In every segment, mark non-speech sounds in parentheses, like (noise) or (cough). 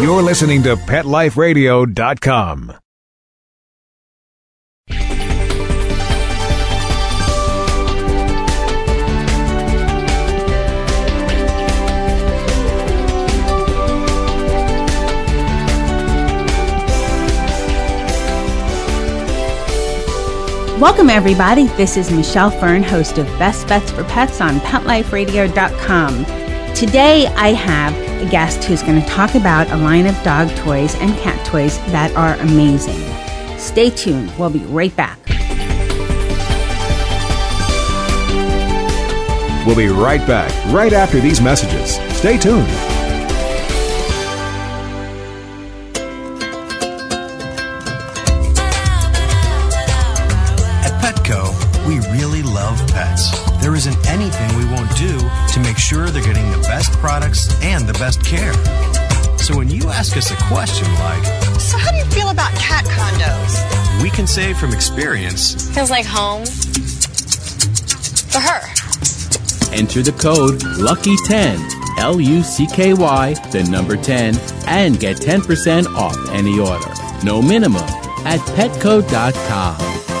You're listening to PetLifeRadio.com. Welcome, everybody. This is Michelle Fern, host of Best Bets for Pets on PetLifeRadio.com. Today, I have a guest who's going to talk about a line of dog toys and cat toys that are amazing. Stay tuned. We'll be right back. We'll be right back, right after these messages. Stay tuned. At Petco, we really love pets. There isn't anything we won't do to make sure they're getting the best products and the best care. So when you ask us a question like, So, how do you feel about cat condos? we can say from experience, Feels like home. For her. Enter the code LUCKY10, L U C K Y, the number 10, and get 10% off any order. No minimum at petco.com.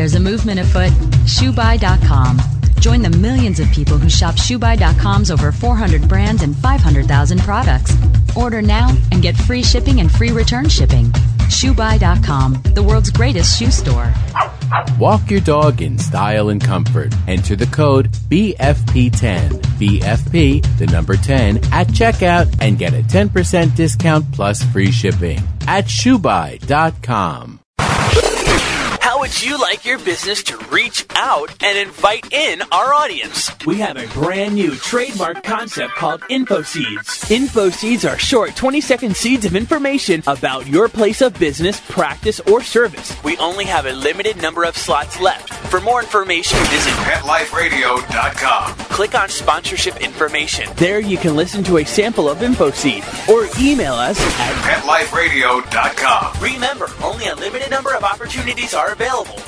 There's a movement afoot. ShoeBuy.com. Join the millions of people who shop ShoeBuy.com's over 400 brands and 500,000 products. Order now and get free shipping and free return shipping. ShoeBuy.com, the world's greatest shoe store. Walk your dog in style and comfort. Enter the code BFP10, BFP, the number 10, at checkout and get a 10% discount plus free shipping at shoebuy.com. How would you like your business to reach out and invite in our audience? We have a brand new trademark concept called Info Seeds. Info Seeds are short 20 second seeds of information about your place of business, practice, or service. We only have a limited number of slots left. For more information, visit PetLifeRadio.com. click on sponsorship information. There you can listen to a sample of Info Seed or email us at PetLifeRadio.com. Remember, only a limited number of opportunities are available.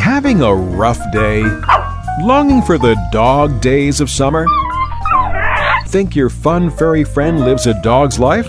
Having a rough day? Longing for the dog days of summer? Think your fun furry friend lives a dog's life?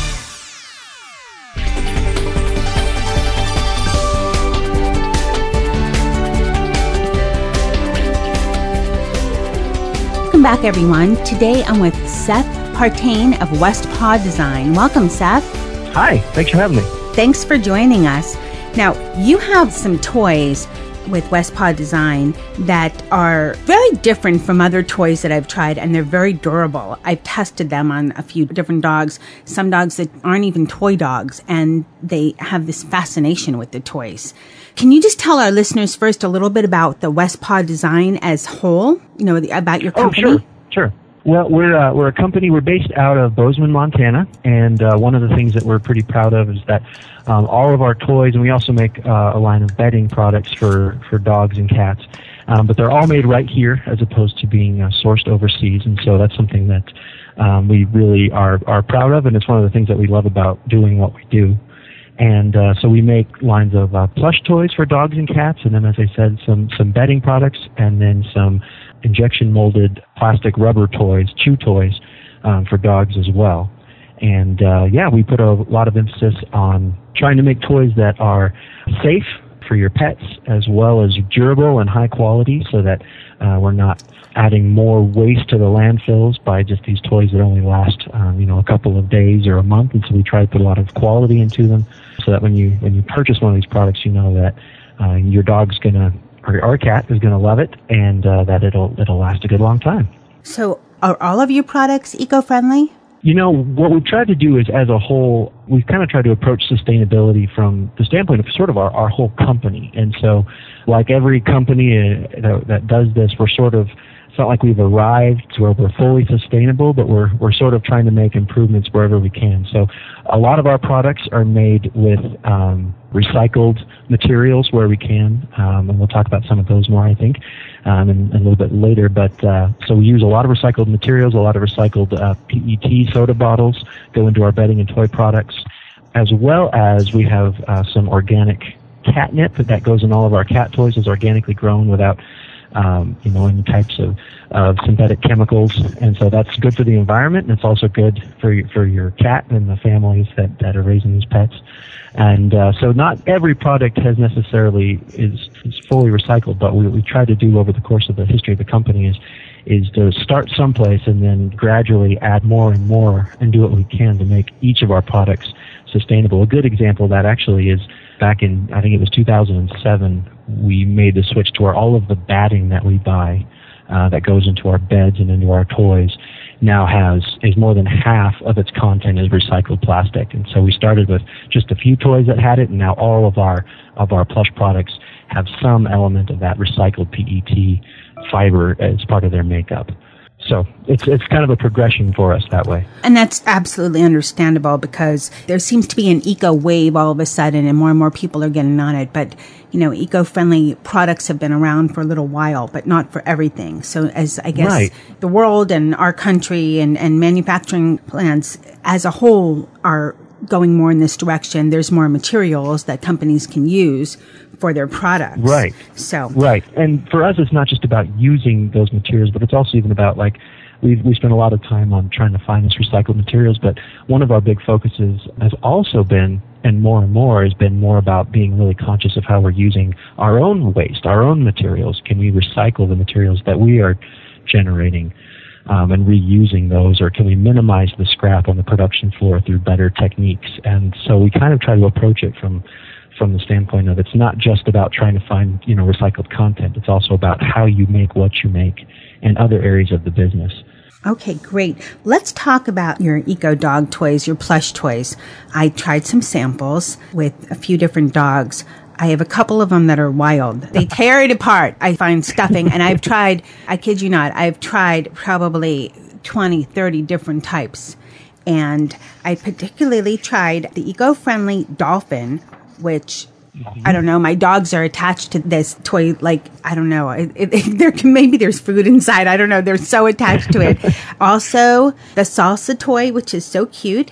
Welcome back, everyone. Today I'm with Seth Partain of West Paw Design. Welcome, Seth. Hi, thanks for having me. Thanks for joining us. Now, you have some toys with West Paw Design that are very different from other toys that I've tried, and they're very durable. I've tested them on a few different dogs, some dogs that aren't even toy dogs, and they have this fascination with the toys. Can you just tell our listeners first a little bit about the West Paw Design as whole? You know, the- about your company. Oh, company? sure, sure. Well, we're uh, we're a company. We're based out of Bozeman, Montana, and uh, one of the things that we're pretty proud of is that um, all of our toys, and we also make uh, a line of bedding products for for dogs and cats. Um, but they're all made right here, as opposed to being uh, sourced overseas, and so that's something that um, we really are are proud of, and it's one of the things that we love about doing what we do. And uh, so we make lines of uh, plush toys for dogs and cats, and then, as I said, some some bedding products, and then some injection molded plastic rubber toys, chew toys, um, for dogs as well. And uh, yeah, we put a lot of emphasis on trying to make toys that are safe for your pets as well as durable and high quality, so that uh, we're not adding more waste to the landfills by just these toys that only last, um, you know, a couple of days or a month. And so we try to put a lot of quality into them, so that when you when you purchase one of these products, you know that uh, your dog's gonna or our cat is gonna love it, and uh, that it'll it'll last a good long time. So, are all of your products eco-friendly? You know, what we've tried to do is, as a whole, we've kind of tried to approach sustainability from the standpoint of sort of our, our whole company. And so, like every company uh, that, that does this, we're sort of it's not like we've arrived to where we're fully sustainable, but we're we're sort of trying to make improvements wherever we can. So a lot of our products are made with um, recycled materials where we can, um, and we'll talk about some of those more, I think, um, in a little bit later. But uh, so we use a lot of recycled materials, a lot of recycled uh, PET soda bottles go into our bedding and toy products, as well as we have uh, some organic catnip that goes in all of our cat toys is organically grown without um, you know, any types of, of synthetic chemicals. And so that's good for the environment, and it's also good for for your cat and the families that, that are raising these pets. And uh, so not every product has necessarily is, is fully recycled, but what we try to do over the course of the history of the company is is to start someplace and then gradually add more and more and do what we can to make each of our products sustainable. A good example of that actually is back in I think it was 2007 we made the switch to where all of the batting that we buy uh, that goes into our beds and into our toys now has is more than half of its content is recycled plastic. And so we started with just a few toys that had it, and now all of our of our plush products have some element of that recycled PET fiber as part of their makeup. So it's it's kind of a progression for us that way. And that's absolutely understandable because there seems to be an eco wave all of a sudden and more and more people are getting on it. But, you know, eco-friendly products have been around for a little while, but not for everything. So as I guess right. the world and our country and, and manufacturing plants as a whole are going more in this direction, there's more materials that companies can use for their products. Right. So right, and for us, it's not just about using those materials, but it's also even about like we we spend a lot of time on trying to find these recycled materials. But one of our big focuses has also been, and more and more, has been more about being really conscious of how we're using our own waste, our own materials. Can we recycle the materials that we are generating? Um, and reusing those, or can we minimize the scrap on the production floor through better techniques? And so we kind of try to approach it from from the standpoint of it's not just about trying to find you know recycled content. It's also about how you make what you make and other areas of the business. Okay, great. Let's talk about your eco dog toys, your plush toys. I tried some samples with a few different dogs. I have a couple of them that are wild. They (laughs) tear it apart. I find stuffing and I've tried, I kid you not, I've tried probably 20, 30 different types. And I particularly tried the eco-friendly dolphin which Mm-hmm. I don't know. My dogs are attached to this toy. Like I don't know. It, it, (laughs) there can maybe there's food inside. I don't know. They're so attached to it. (laughs) also, the salsa toy, which is so cute,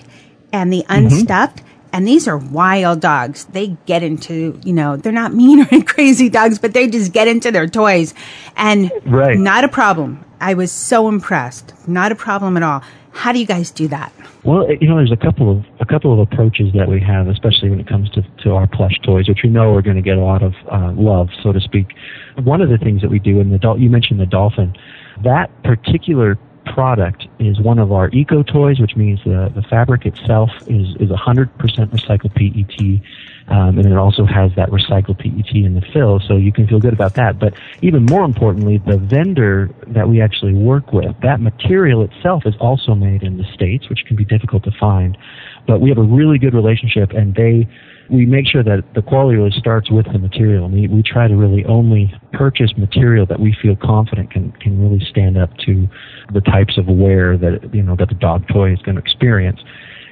and the mm-hmm. unstuffed. Mm-hmm. And these are wild dogs. They get into, you know, they're not mean or (laughs) crazy dogs, but they just get into their toys, and right. not a problem. I was so impressed. Not a problem at all. How do you guys do that? Well, you know, there's a couple of a couple of approaches that we have, especially when it comes to, to our plush toys, which we know are going to get a lot of uh, love, so to speak. One of the things that we do in the you mentioned the dolphin, that particular product is one of our eco toys, which means the, the fabric itself is, is 100% recycled PET. Um, and it also has that recycled PET in the fill, so you can feel good about that. But even more importantly, the vendor that we actually work with, that material itself is also made in the States, which can be difficult to find. But we have a really good relationship, and they we make sure that the quality really starts with the material. We, we try to really only purchase material that we feel confident can, can really stand up to the types of wear that you know that the dog toy is going to experience.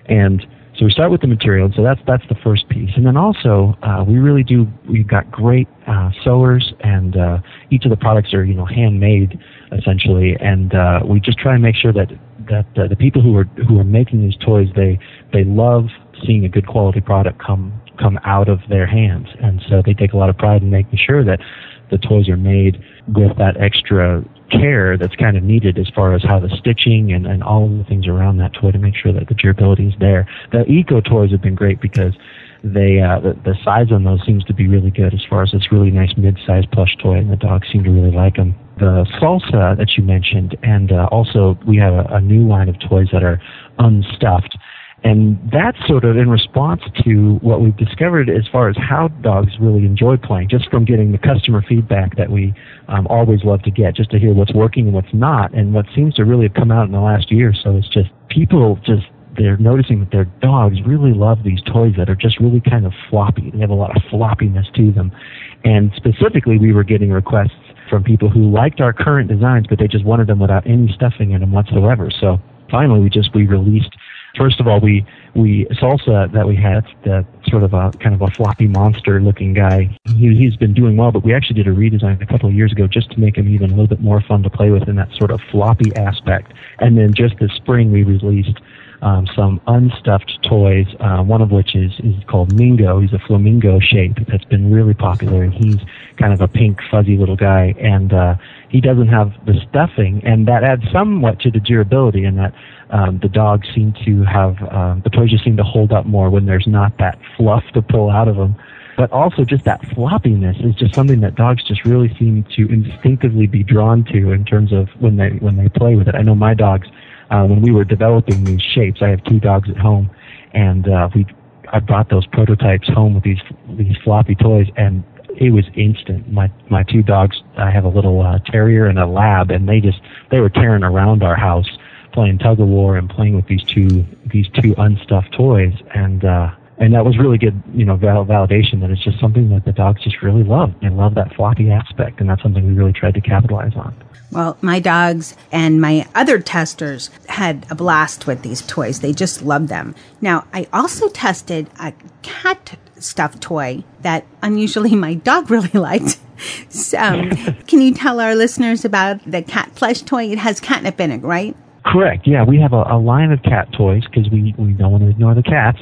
And so we start with the material, and so that's that's the first piece. And then also, uh, we really do. We've got great uh, sewers, and uh, each of the products are you know handmade essentially, and uh, we just try and make sure that that uh, the people who are who are making these toys they they love seeing a good quality product come come out of their hands, and so they take a lot of pride in making sure that the toys are made with that extra care that's kind of needed as far as how the stitching and, and all of the things around that toy to make sure that the durability is there. The eco toys have been great because they uh, the, the size on those seems to be really good as far as this really nice mid-sized plush toy, and the dogs seem to really like them. The salsa that you mentioned, and uh, also we have a, a new line of toys that are unstuffed and that's sort of in response to what we've discovered as far as how dogs really enjoy playing, just from getting the customer feedback that we um, always love to get, just to hear what's working and what's not. And what seems to really have come out in the last year or so is just people just they're noticing that their dogs really love these toys that are just really kind of floppy. They have a lot of floppiness to them. And specifically, we were getting requests from people who liked our current designs, but they just wanted them without any stuffing in them whatsoever. So finally, we just we released. First of all, we we salsa that we had that sort of a kind of a floppy monster looking guy. He, he's been doing well, but we actually did a redesign a couple of years ago just to make him even a little bit more fun to play with in that sort of floppy aspect. And then just this spring, we released um, some unstuffed toys, uh, one of which is, is called Mingo. He's a flamingo shape that's been really popular, and he's kind of a pink, fuzzy little guy, and uh, he doesn't have the stuffing, and that adds somewhat to the durability in that um, the dogs seem to have, um, the toys just seem to hold up more when there's not that fluff to pull out of them but also just that floppiness is just something that dogs just really seem to instinctively be drawn to in terms of when they when they play with it. I know my dogs uh, when we were developing these shapes. I have two dogs at home, and uh, we I brought those prototypes home with these these floppy toys, and it was instant. My my two dogs, I have a little uh, terrier and a lab, and they just they were tearing around our house playing tug of war and playing with these two these two unstuffed toys, and uh, and that was really good, you know, val- validation that it's just something that the dogs just really love. They love that floppy aspect, and that's something we really tried to capitalize on. Well, my dogs and my other testers had a blast with these toys. They just loved them. Now, I also tested a cat stuffed toy that unusually my dog (laughs) really liked. So, (laughs) can you tell our listeners about the cat plush toy? It has catnip in it, right? Correct. Yeah, we have a, a line of cat toys because we we don't want to ignore the cats,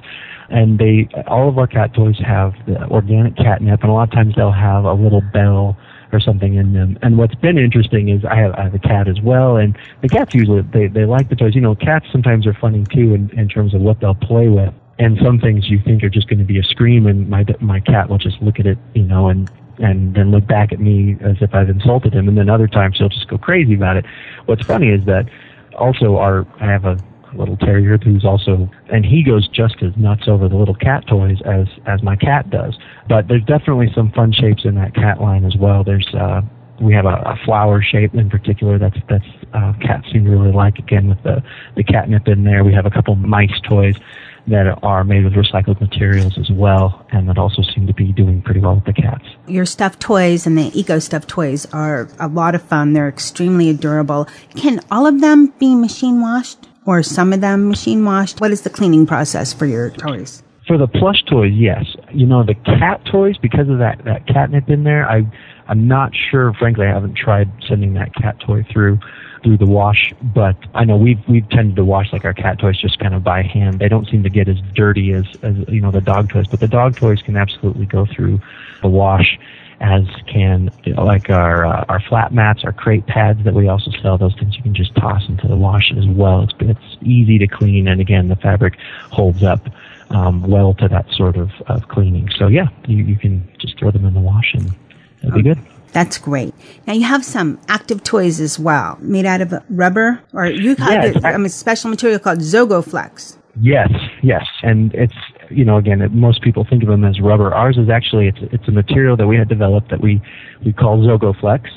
and they all of our cat toys have the organic catnip, and a lot of times they'll have a little bell or something in them. And what's been interesting is I have, I have a cat as well, and the cats usually they they like the toys. You know, cats sometimes are funny too in, in terms of what they'll play with. And some things you think are just going to be a scream, and my my cat will just look at it, you know, and and then look back at me as if I've insulted him. And then other times he'll just go crazy about it. What's funny is that also our I have a little terrier who's also and he goes just as nuts over the little cat toys as as my cat does. But there's definitely some fun shapes in that cat line as well. There's uh we have a, a flower shape in particular that's that's uh, cats seem to really like again with the the catnip in there. We have a couple mice toys that are made with recycled materials as well, and that also seem to be doing pretty well with the cats. Your stuffed toys and the eco stuffed toys are a lot of fun. They're extremely durable. Can all of them be machine washed? Or some of them machine washed? What is the cleaning process for your toys? For the plush toys, yes. You know, the cat toys, because of that, that catnip in there, I, I'm not sure, frankly, I haven't tried sending that cat toy through through the wash, but I know we've we've tended to wash like our cat toys just kind of by hand. They don't seem to get as dirty as, as you know the dog toys, but the dog toys can absolutely go through the wash as can you know, like our uh, our flat mats, our crate pads that we also sell. Those things you can just toss into the wash as well. It's it's easy to clean, and again, the fabric holds up um, well to that sort of, of cleaning. So yeah, you, you can just throw them in the wash, and it'll be good. That's great. Now you have some active toys as well, made out of rubber, or you have a special material called Zogoflex. Yes, yes, and it's you know again it, most people think of them as rubber. Ours is actually it's it's a material that we had developed that we we call Zogoflex,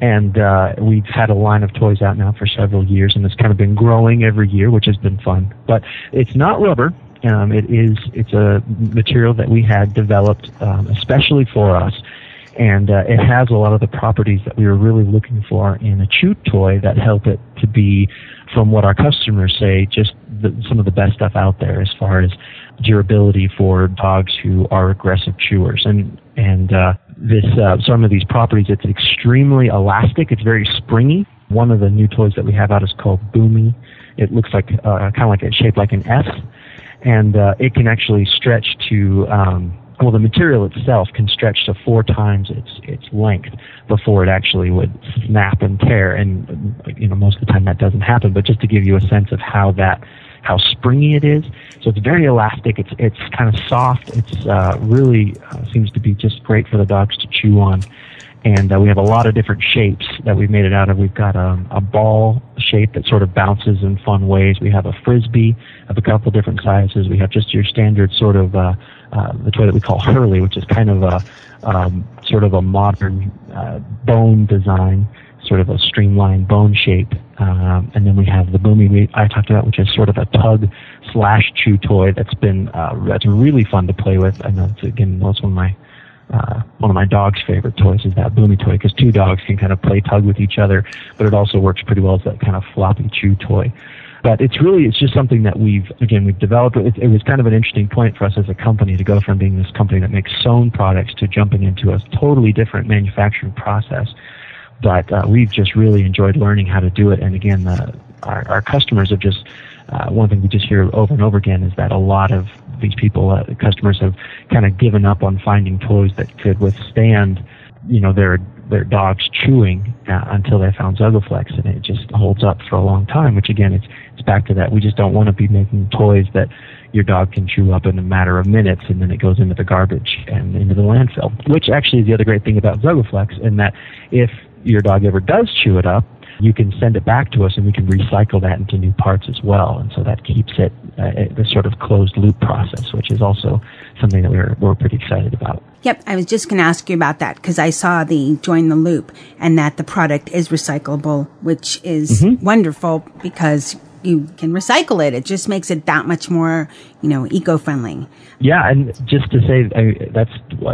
and uh, we've had a line of toys out now for several years, and it's kind of been growing every year, which has been fun. But it's not rubber. Um, it is it's a material that we had developed um, especially for us and uh, it has a lot of the properties that we were really looking for in a chew toy that help it to be, from what our customers say, just the, some of the best stuff out there as far as durability for dogs who are aggressive chewers. And and uh, this uh, some of these properties, it's extremely elastic. It's very springy. One of the new toys that we have out is called Boomy. It looks like uh, kind of like it's shaped like an S, and uh, it can actually stretch to um, well, the material itself can stretch to four times its its length before it actually would snap and tear. And you know, most of the time that doesn't happen. But just to give you a sense of how that how springy it is, so it's very elastic. It's it's kind of soft. It's uh, really uh, seems to be just great for the dogs to chew on. And uh, we have a lot of different shapes that we've made it out of. We've got a, a ball shape that sort of bounces in fun ways. We have a frisbee of a couple different sizes. We have just your standard sort of uh, uh, the toy that we call Hurley, which is kind of a um, sort of a modern uh, bone design, sort of a streamlined bone shape. Um, and then we have the Boomy we, I talked about, which is sort of a tug slash chew toy that's been uh, that's really fun to play with. I know it's, again that's one of my uh, one of my dog's favorite toys is that Boomy toy because two dogs can kind of play tug with each other, but it also works pretty well as that kind of floppy chew toy. But it's really it's just something that we've again we've developed. It, it was kind of an interesting point for us as a company to go from being this company that makes sewn products to jumping into a totally different manufacturing process. But uh, we've just really enjoyed learning how to do it. And again, the, our, our customers have just uh, one thing we just hear over and over again is that a lot of these people, uh, customers, have kind of given up on finding toys that could withstand, you know, their their dogs chewing uh, until they found Zogoflex, and it just holds up for a long time. Which again, it's it's back to that. We just don't want to be making toys that your dog can chew up in a matter of minutes, and then it goes into the garbage and into the landfill. Which actually is the other great thing about Zogoflex, in that if your dog ever does chew it up, you can send it back to us and we can recycle that into new parts as well. And so that keeps it uh, this sort of closed loop process, which is also something that we're, we're pretty excited about. Yep, I was just going to ask you about that because I saw the join the loop and that the product is recyclable, which is mm-hmm. wonderful because you can recycle it. It just makes it that much more, you know, eco-friendly. Yeah, and just to say, I, that's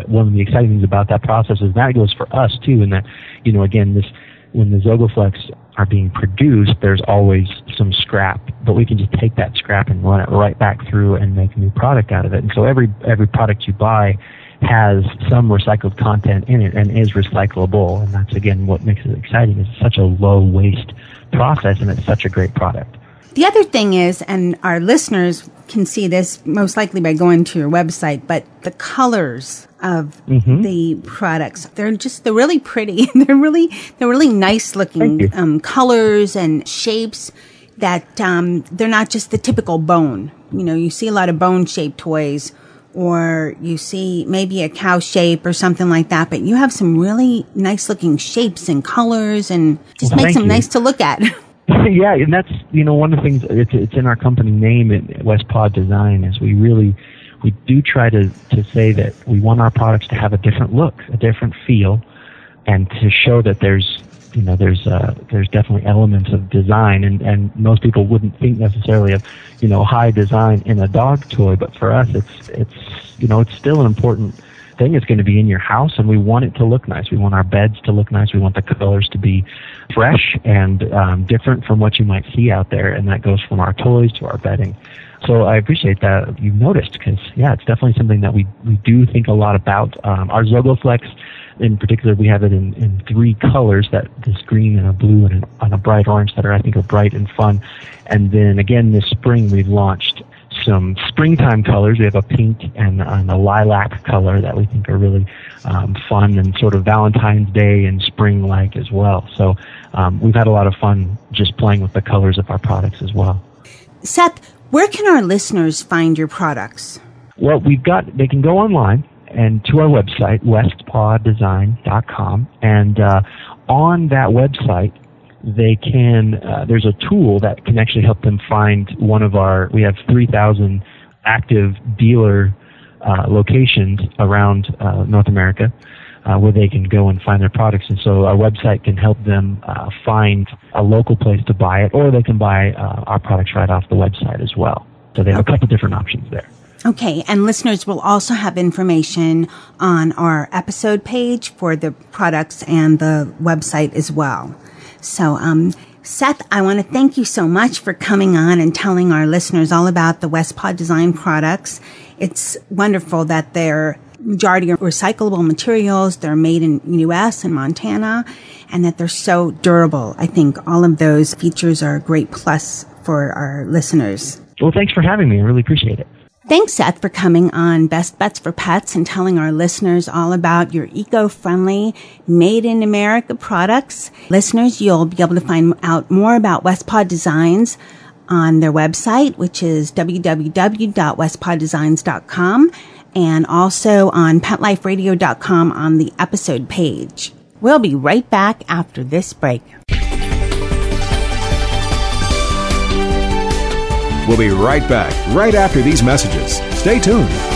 one of the exciting things about that process is that goes for us too, and that, you know, again, this when the Zogoflex are being produced, there's always some scrap, but we can just take that scrap and run it right back through and make a new product out of it. And so every every product you buy has some recycled content in it and is recyclable. And that's again what makes it exciting. It's such a low waste process and it's such a great product. The other thing is, and our listeners can see this most likely by going to your website, but the colors of mm-hmm. the products, they're just, they're really pretty. (laughs) they're really, they're really nice looking um, colors and shapes that um, they're not just the typical bone. You know, you see a lot of bone shaped toys or you see maybe a cow shape or something like that, but you have some really nice looking shapes and colors and just well, makes them you. nice to look at. (laughs) (laughs) yeah, and that's you know one of the things it's it's in our company name at West Paw Design is we really we do try to to say that we want our products to have a different look, a different feel, and to show that there's you know there's uh, there's definitely elements of design and and most people wouldn't think necessarily of you know high design in a dog toy, but for us it's it's you know it's still an important thing is going to be in your house, and we want it to look nice. We want our beds to look nice. We want the colors to be fresh and um, different from what you might see out there, and that goes from our toys to our bedding. So I appreciate that you've noticed because yeah, it's definitely something that we we do think a lot about. Um, our Zogoflex, in particular, we have it in, in three colors: that this green and a blue and, an, and a bright orange that are I think are bright and fun. And then again this spring we've launched some springtime colors. We have a pink and, and a lilac color that we think are really um, fun and sort of Valentine's Day and spring-like as well. So um, we've had a lot of fun just playing with the colors of our products as well. Seth, where can our listeners find your products? Well, we've got, they can go online and to our website, westpawdesign.com. And uh, on that website, they can, uh, there's a tool that can actually help them find one of our, we have 3,000 active dealer uh, locations around uh, North America uh, where they can go and find their products. And so our website can help them uh, find a local place to buy it, or they can buy uh, our products right off the website as well. So they have okay. a couple different options there. Okay, and listeners will also have information on our episode page for the products and the website as well. So, um, Seth, I want to thank you so much for coming on and telling our listeners all about the West Westpod Design products. It's wonderful that they're majority are recyclable materials. They're made in U.S. and Montana, and that they're so durable. I think all of those features are a great plus for our listeners. Well, thanks for having me. I really appreciate it. Thanks, Seth, for coming on Best Bets for Pets and telling our listeners all about your eco-friendly, made in America products. Listeners, you'll be able to find out more about West Paw Designs on their website, which is www.westpawdesigns.com and also on petliferadio.com on the episode page. We'll be right back after this break. We'll be right back, right after these messages. Stay tuned.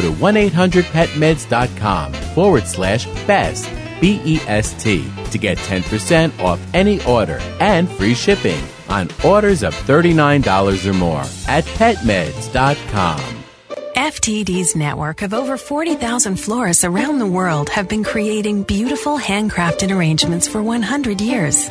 to 1-800-PetMeds.com forward slash BEST, B-E-S-T, to get 10% off any order and free shipping on orders of $39 or more at PetMeds.com. FTD's network of over 40,000 florists around the world have been creating beautiful handcrafted arrangements for 100 years.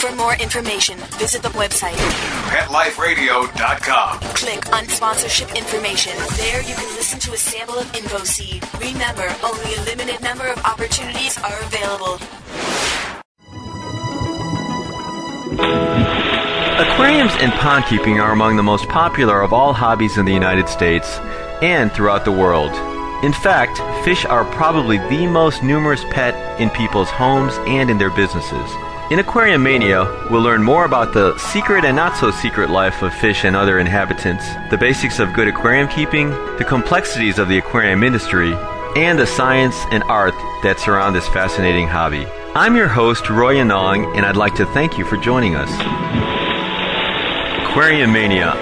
For more information, visit the website PetLifeRadio.com. Click on sponsorship information. There you can listen to a sample of InfoSeed. Remember, only a limited number of opportunities are available. Aquariums and pond keeping are among the most popular of all hobbies in the United States and throughout the world. In fact, fish are probably the most numerous pet in people's homes and in their businesses. In Aquarium Mania, we'll learn more about the secret and not so secret life of fish and other inhabitants, the basics of good aquarium keeping, the complexities of the aquarium industry, and the science and art that surround this fascinating hobby. I'm your host, Roy Anong, and I'd like to thank you for joining us. Aquarium Mania.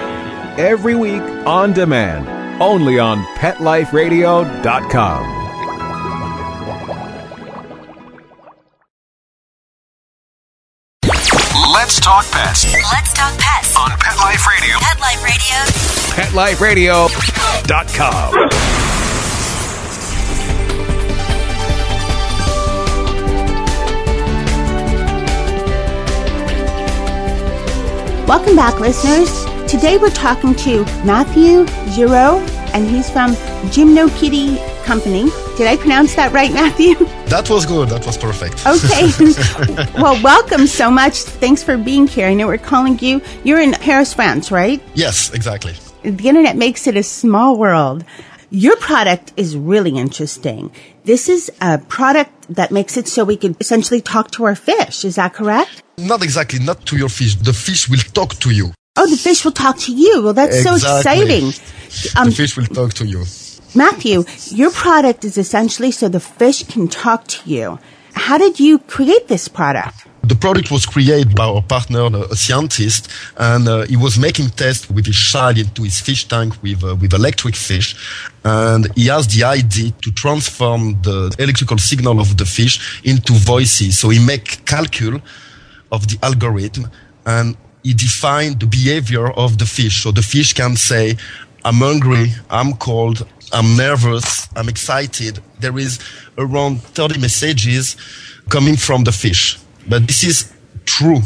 Every week on demand, only on PetLifeRadio.com. talk pets Let's talk pets on Pet Life Radio. Pet Life Radio. PetLifeRadio.com. Welcome back, listeners. Today we're talking to Matthew Giraud, and he's from Gymno Kitty Company. Did I pronounce that right, Matthew? (laughs) That was good. That was perfect. Okay. (laughs) well, welcome so much. Thanks for being here. I know we're calling you. You're in Paris, France, right? yes, exactly. The internet makes it a small world. Your product is really interesting. This is a product that makes it so we can essentially talk to our fish. Is that correct? Not exactly, not to your fish. The fish will talk to you. Oh, the fish will talk to you. Well, that's so exciting. Um, the fish will talk to you. Matthew, your product is essentially so the fish can talk to you. How did you create this product? The product was created by our partner, a scientist, and uh, he was making tests with his child into his fish tank with uh, with electric fish, and he has the idea to transform the electrical signal of the fish into voices. So he make calcul of the algorithm, and he defined the behavior of the fish. So the fish can say, "I'm hungry," "I'm cold," "I'm nervous," "I'm excited." There is around 30 messages coming from the fish. But this is true.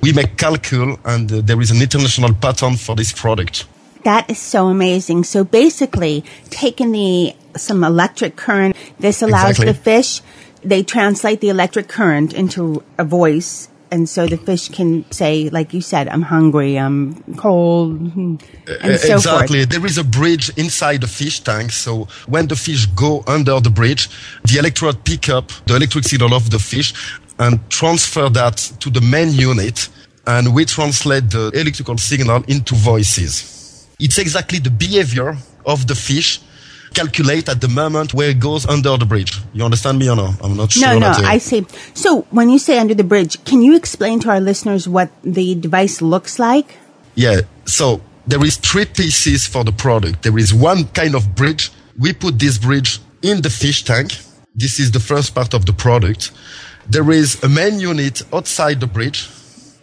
We make calcul and uh, there is an international pattern for this product. That is so amazing. So basically, taking the some electric current, this allows Exactly. the fish. They translate the electric current into a voice, and so the fish can say, like you said, "I'm hungry," "I'm cold," and so exactly. forth. There is a bridge inside the fish tank. So when the fish go under the bridge, the electrode pick up the electric signal of the fish and transfer that to the main unit. And we translate the electrical signal into voices. It's exactly the behavior of the fish calculate at the moment where it goes under the bridge. You understand me or no? I'm not sure. No, no, uh, I see. So when you say under the bridge, can you explain to our listeners what the device looks like? Yeah. So there is three pieces for the product. There is one kind of bridge. We put this bridge in the fish tank. This is the first part of the product. There is a main unit outside the bridge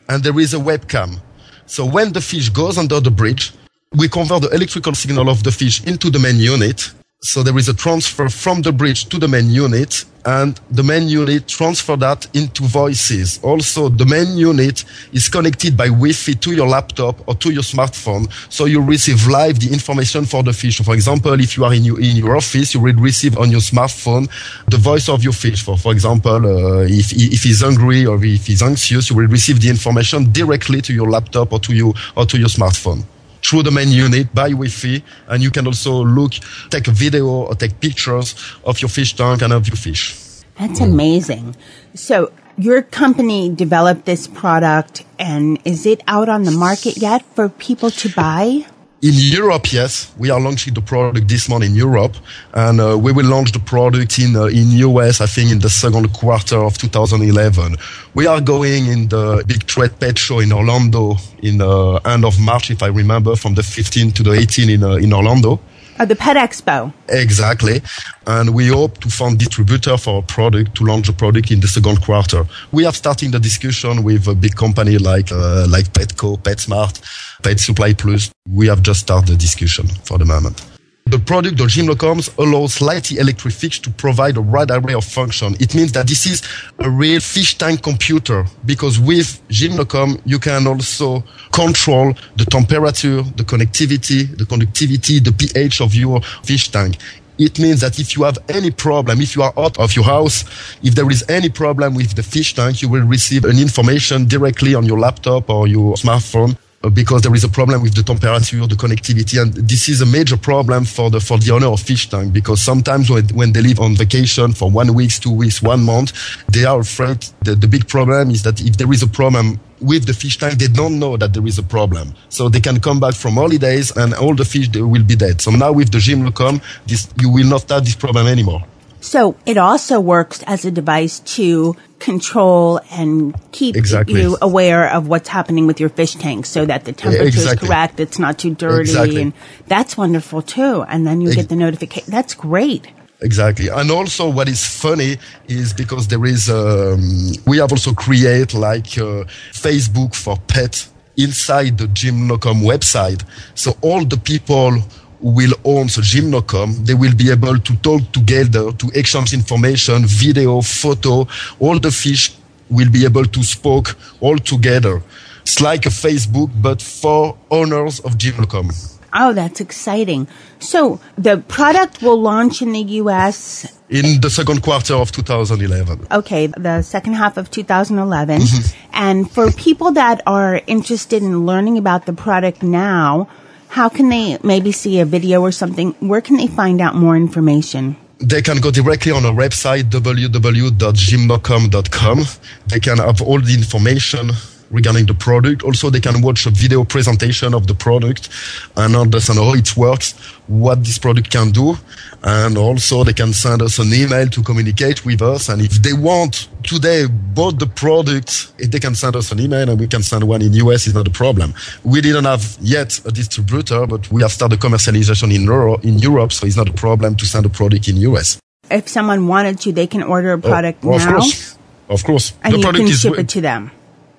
and there is a webcam. So when the fish goes under the bridge, we convert the electrical signal of the fish into the main unit. So there is a transfer from the bridge to the main unit and the main unit transfer that into voices. Also, the main unit is connected by Wi-Fi to your laptop or to your smartphone. So you receive live the information for the fish. For example, if you are in your, in your office, you will receive on your smartphone the voice of your fish. For, for example, uh, if, if he's hungry or if he's anxious, you will receive the information directly to your laptop or to you or to your smartphone through the main unit by Wi-Fi, and you can also look, take a video or take pictures of your fish tank and of your fish. That's amazing. So your company developed this product and is it out on the market yet for people to buy? In Europe, yes, we are launching the product this month in Europe, and uh, we will launch the product in uh, in US. I think in the second quarter of 2011. We are going in the big trade pet show in Orlando in the end of March, if I remember, from the 15th to the 18th in uh, in Orlando. Oh, the Pet Expo. Exactly. And we hope to find distributor for our product to launch the product in the second quarter. We have started the discussion with a big company like, uh, like Petco, PetSmart, Pet Supply Plus. We have just started the discussion for the moment. The product the Gymnocoms allows slightly electric fish to provide a wide array of function. It means that this is a real fish tank computer because with Gymnocom you can also control the temperature, the connectivity, the conductivity, the pH of your fish tank. It means that if you have any problem, if you are out of your house, if there is any problem with the fish tank, you will receive an information directly on your laptop or your smartphone because there is a problem with the temperature, the connectivity, and this is a major problem for the for the owner of fish tank because sometimes when, when they live on vacation for one week, two weeks, one month, they are afraid. The, the big problem is that if there is a problem with the fish tank, they don't know that there is a problem. So they can come back from holidays and all the fish will be dead. So now with the Gymnocom, this you will not have this problem anymore. So it also works as a device to control and keep Exactly. you aware of what's happening with your fish tank so that the temperature exactly. is correct, it's not too dirty, Exactly. and that's wonderful too. And then you get the notification. That's great. Exactly. And also what is funny is because there is, um, we have also create like uh, Facebook for pet inside the Gymnocom website. So all the people will own the Gymnocom, they will be able to talk together, to exchange information, video, photo. All the fish will be able to spoke all together. It's like a Facebook, but for owners of Gymnocom. Oh, that's exciting. So the product will launch in the U.S. In the second quarter of 2011. Okay, the second half of 2011. Mhm. And for people that are interested in learning about the product now, how can they maybe see a video or something? Where can they find out more information? they can go directly on our website www.gymnocom.com. They can have all the information regarding the product. Also, they can watch a video presentation of the product and understand how it works, what this product can do. And also they can send us an email to communicate with us. And if they want today bought the product, they can send us an email and we can send one in US It's not a problem. We didn't have yet a distributor, but we have started commercialization in Euro, in Europe. So it's not a problem to send a product in US. If someone wanted to, they can order a oh, product Oh, of now course. Of course. and the you product can is ship re- it to them.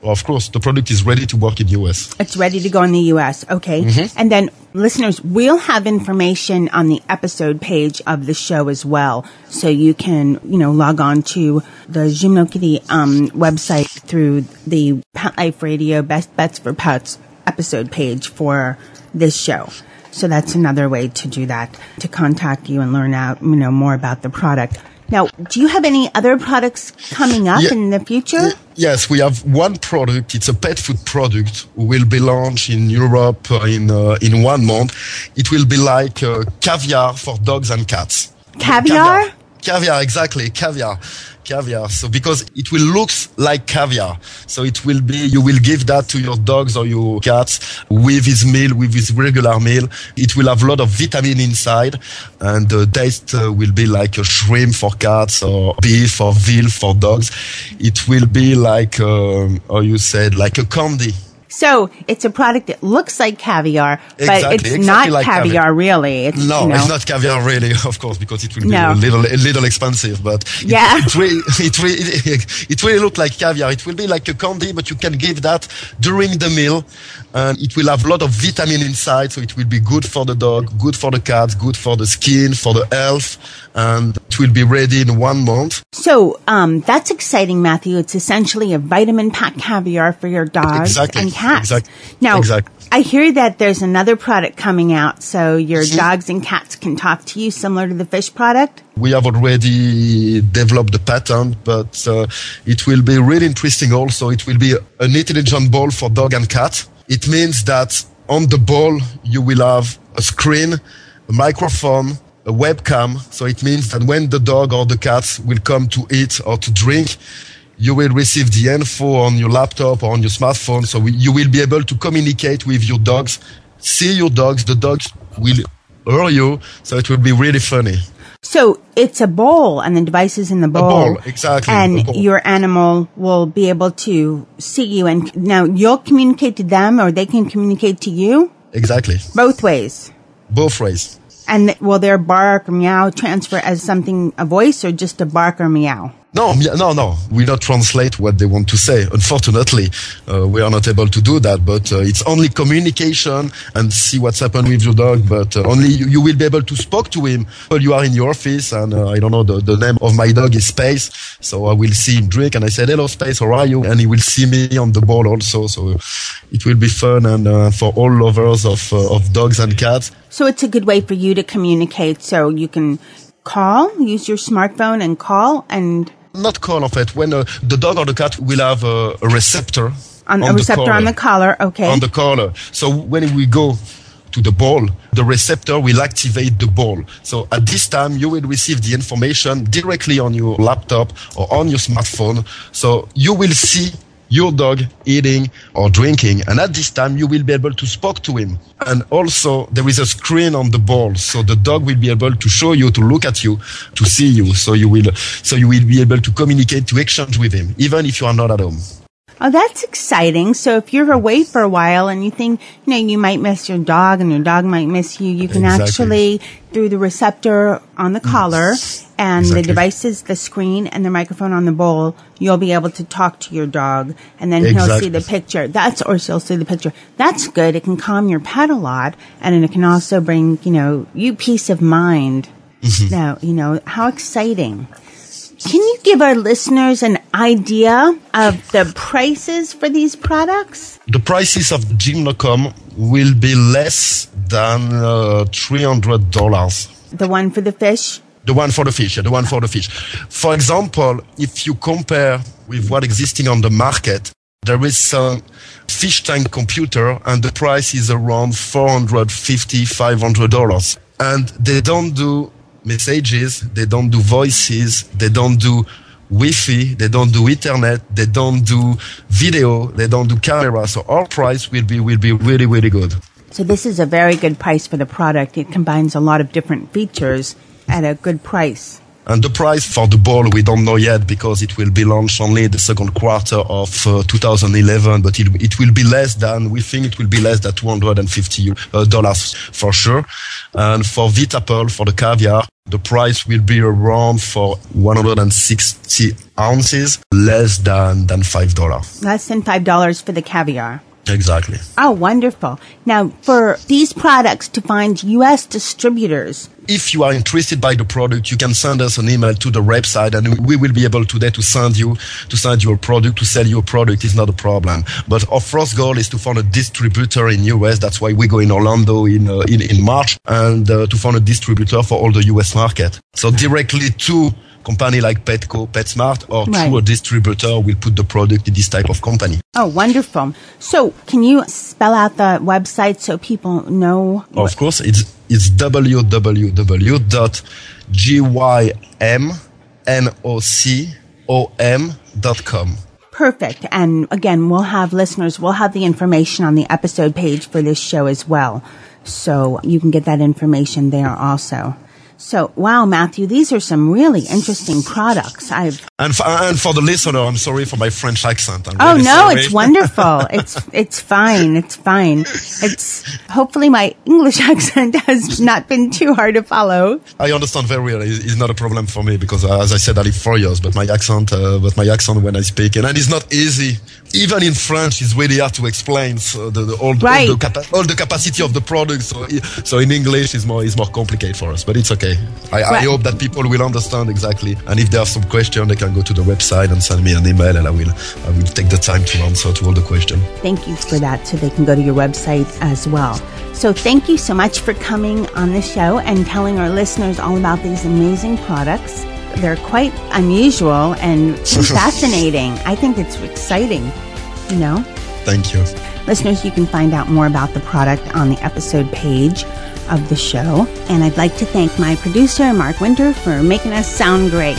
Of course the product is ready to work in the US. It's ready to go in the U.S. Okay. Mhm. And then listeners, we'll have information on the episode page of the show as well. So you can, you know, log on to the Gymnokitty um, website through the Pet Life Radio Best Bets for Pets episode page for this show. So that's another way to do that, to contact you and learn out, you know, more about the product. Now, do you have any other products coming up Yeah. in the future? Yes, we have one product. It's a pet food product. Will be launched in Europe uh, in uh, in one month. It will be like uh, caviar for dogs and cats. Caviar? Caviar, exactly. Caviar. Caviar. So because it will look like caviar. So it will be, you will give that to your dogs or your cats with his meal, with his regular meal. It will have a lot of vitamin inside and the taste uh, will be like a shrimp for cats or beef or veal for dogs. It will be like, um, how you said, like a candy. So it's a product that looks like caviar, but Exactly, it's exactly not like caviar, caviar. really. It's, No, you know, it's not caviar really, (laughs) of course, because it will be No. a little, a little expensive. But it, Yeah. it really, (laughs) it really, (laughs) it really look like caviar. It will be like a candy, but you can give that during the meal, and it will have a lot of vitamin inside. So it will be good for the dog, good for the cat, good for the skin, for the health, and it will be ready in one month. So um, that's exciting, Matthew. It's essentially a vitamin packed caviar for your dogs Exactly, and cats. exact- Now, exactly. I hear that there's another product coming out, so your dogs and cats can talk to you, similar to the fish product. We have already developed the patent, but uh, it will be really interesting also. It will be an intelligent ball for dog and cat. It means that on the ball, you will have a screen, a microphone, a webcam. So it means that when the dog or the cat will come to eat or to drink, you will receive the info on your laptop or on your smartphone. So we, you will be able to communicate with your dogs, see your dogs. The dogs will hear you. So it will be really funny. So it's a bowl, and the device is in the bowl. bowl, exactly, And bowl. your animal will be able to see you, and now you'll communicate to them, or they can communicate to you. Exactly. Both ways. Both ways. And will their bark or meow transfer as something, a voice, or just a bark or meow? No, no, no. We not translate what they want to say. Unfortunately, uh, we are not able to do that. But uh, it's only communication and see what's happened with your dog. But uh, only you, you will be able to speak to him while you are in your office. And uh, I don't know the, the name of my dog is Space, so I will see him drink. And I said, "Hello, Space, how are you?" And he will see me on the ball also. So it will be fun and uh, for all lovers of uh, of dogs and cats. So it's a good way for you to communicate. So you can call, use your smartphone and call, and Not call of it when uh, the dog or the cat will have a, a receptor on, a the receptor on the collar. Okay. on the collar. So when we go to the ball, the receptor will activate the ball. So at this time, you will receive the information directly on your laptop or on your smartphone. So you will see your dog eating or drinking. And at this time, you will be able to speak to him. And also there is a screen on the ball. So the dog will be able to show you, to look at you, to see you. So you will, so you will be able to communicate, to exchange with him, even if you are not at home. Oh, that's exciting. So if you're away for a while and you think, you know, you might miss your dog and your dog might miss you, you can Exactly. actually, through the receptor on the collar and the devices, the screen and the microphone on the bowl, you'll be able to talk to your dog and then he'll see the picture. That's, or she'll see the picture. That's good. It can calm your pet a lot and it can also bring, you know, you peace of mind. Mm-hmm. Now, you know, how exciting. Can you give our listeners an idea of the prices for these products? the prices of Gymnocom will be less than uh, $300. The one for the fish? The one for the fish, yeah, the one for the fish. For example, if you compare with what existing on the market, there is some fish tank computer and the price is around $450, $500. And they don't do messages, they don't do voices, they don't do Wi-Fi, they don't do internet they don't do video, they don't do camera. So our price will be will be really really good. So this is a very good price for the product. It combines a lot of different features at a good price. And the price for the ball we don't know yet because it will be launched only the second quarter of uh, 2011. But it, it will be less than we think it will be less than 250 uh, dollars for sure. And for Vitapel for the caviar, the price will be around for 160 ounces, less than than five dollars. Less than $5 for the caviar. Exactly. Oh, wonderful. Now, for these products to find U.S. distributors, if you are interested by the product, you can send us an email to the website and we will be able today to send you, to send you a product, to sell you a product is not a problem. But our first goal is to find a distributor in US. That's why we go in Orlando in, uh, in, in March and uh, to find a distributor for all the US market. So directly to company like Petco, PetSmart or Right. through a distributor will put the product in this type of company. oh, wonderful. So, can you spell out the website so people know? Of course, it's it's www.gymnoc com. Perfect. And again, we'll have listeners, we'll have the information on the episode page for this show as well. So you can get that information there also. So, wow, Matthew, these are some really interesting products. I've and for, and for the listener, I'm sorry for my French accent. I'm oh really no, sorry. it's wonderful. (laughs) it's it's fine. It's fine. It's hopefully my English (laughs) accent has not been too hard to follow. I understand very well. It's it's not a problem for me because, uh, as I said, I live four years, but my accent, uh, but my accent when I speak, and it's not easy. Even in French, it's really hard to explain so the, the, all, Right. all, the capa- all the capacity of the product. So, so in English, it's more, it's more complicated for us, but it's okay. I, I Right. hope that people will understand exactly. And if they have some question, they can go to the website and send me an email, and I will, I will take the time to answer to all the questions. Thank you for that. So they can go to your website as well. So thank you so much for coming on the show and telling our listeners all about these amazing products. They're quite unusual and (laughs) fascinating. I think it's exciting, you know? Thank you. Listeners, you can find out more about the product on the episode page of the show. And I'd like to thank my producer, Mark Winter, for making us sound great.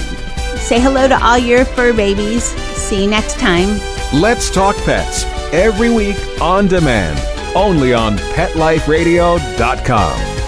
Say hello to all your fur babies. See you next time. Let's Talk Pets every week on demand, only on PetLifeRadio.com.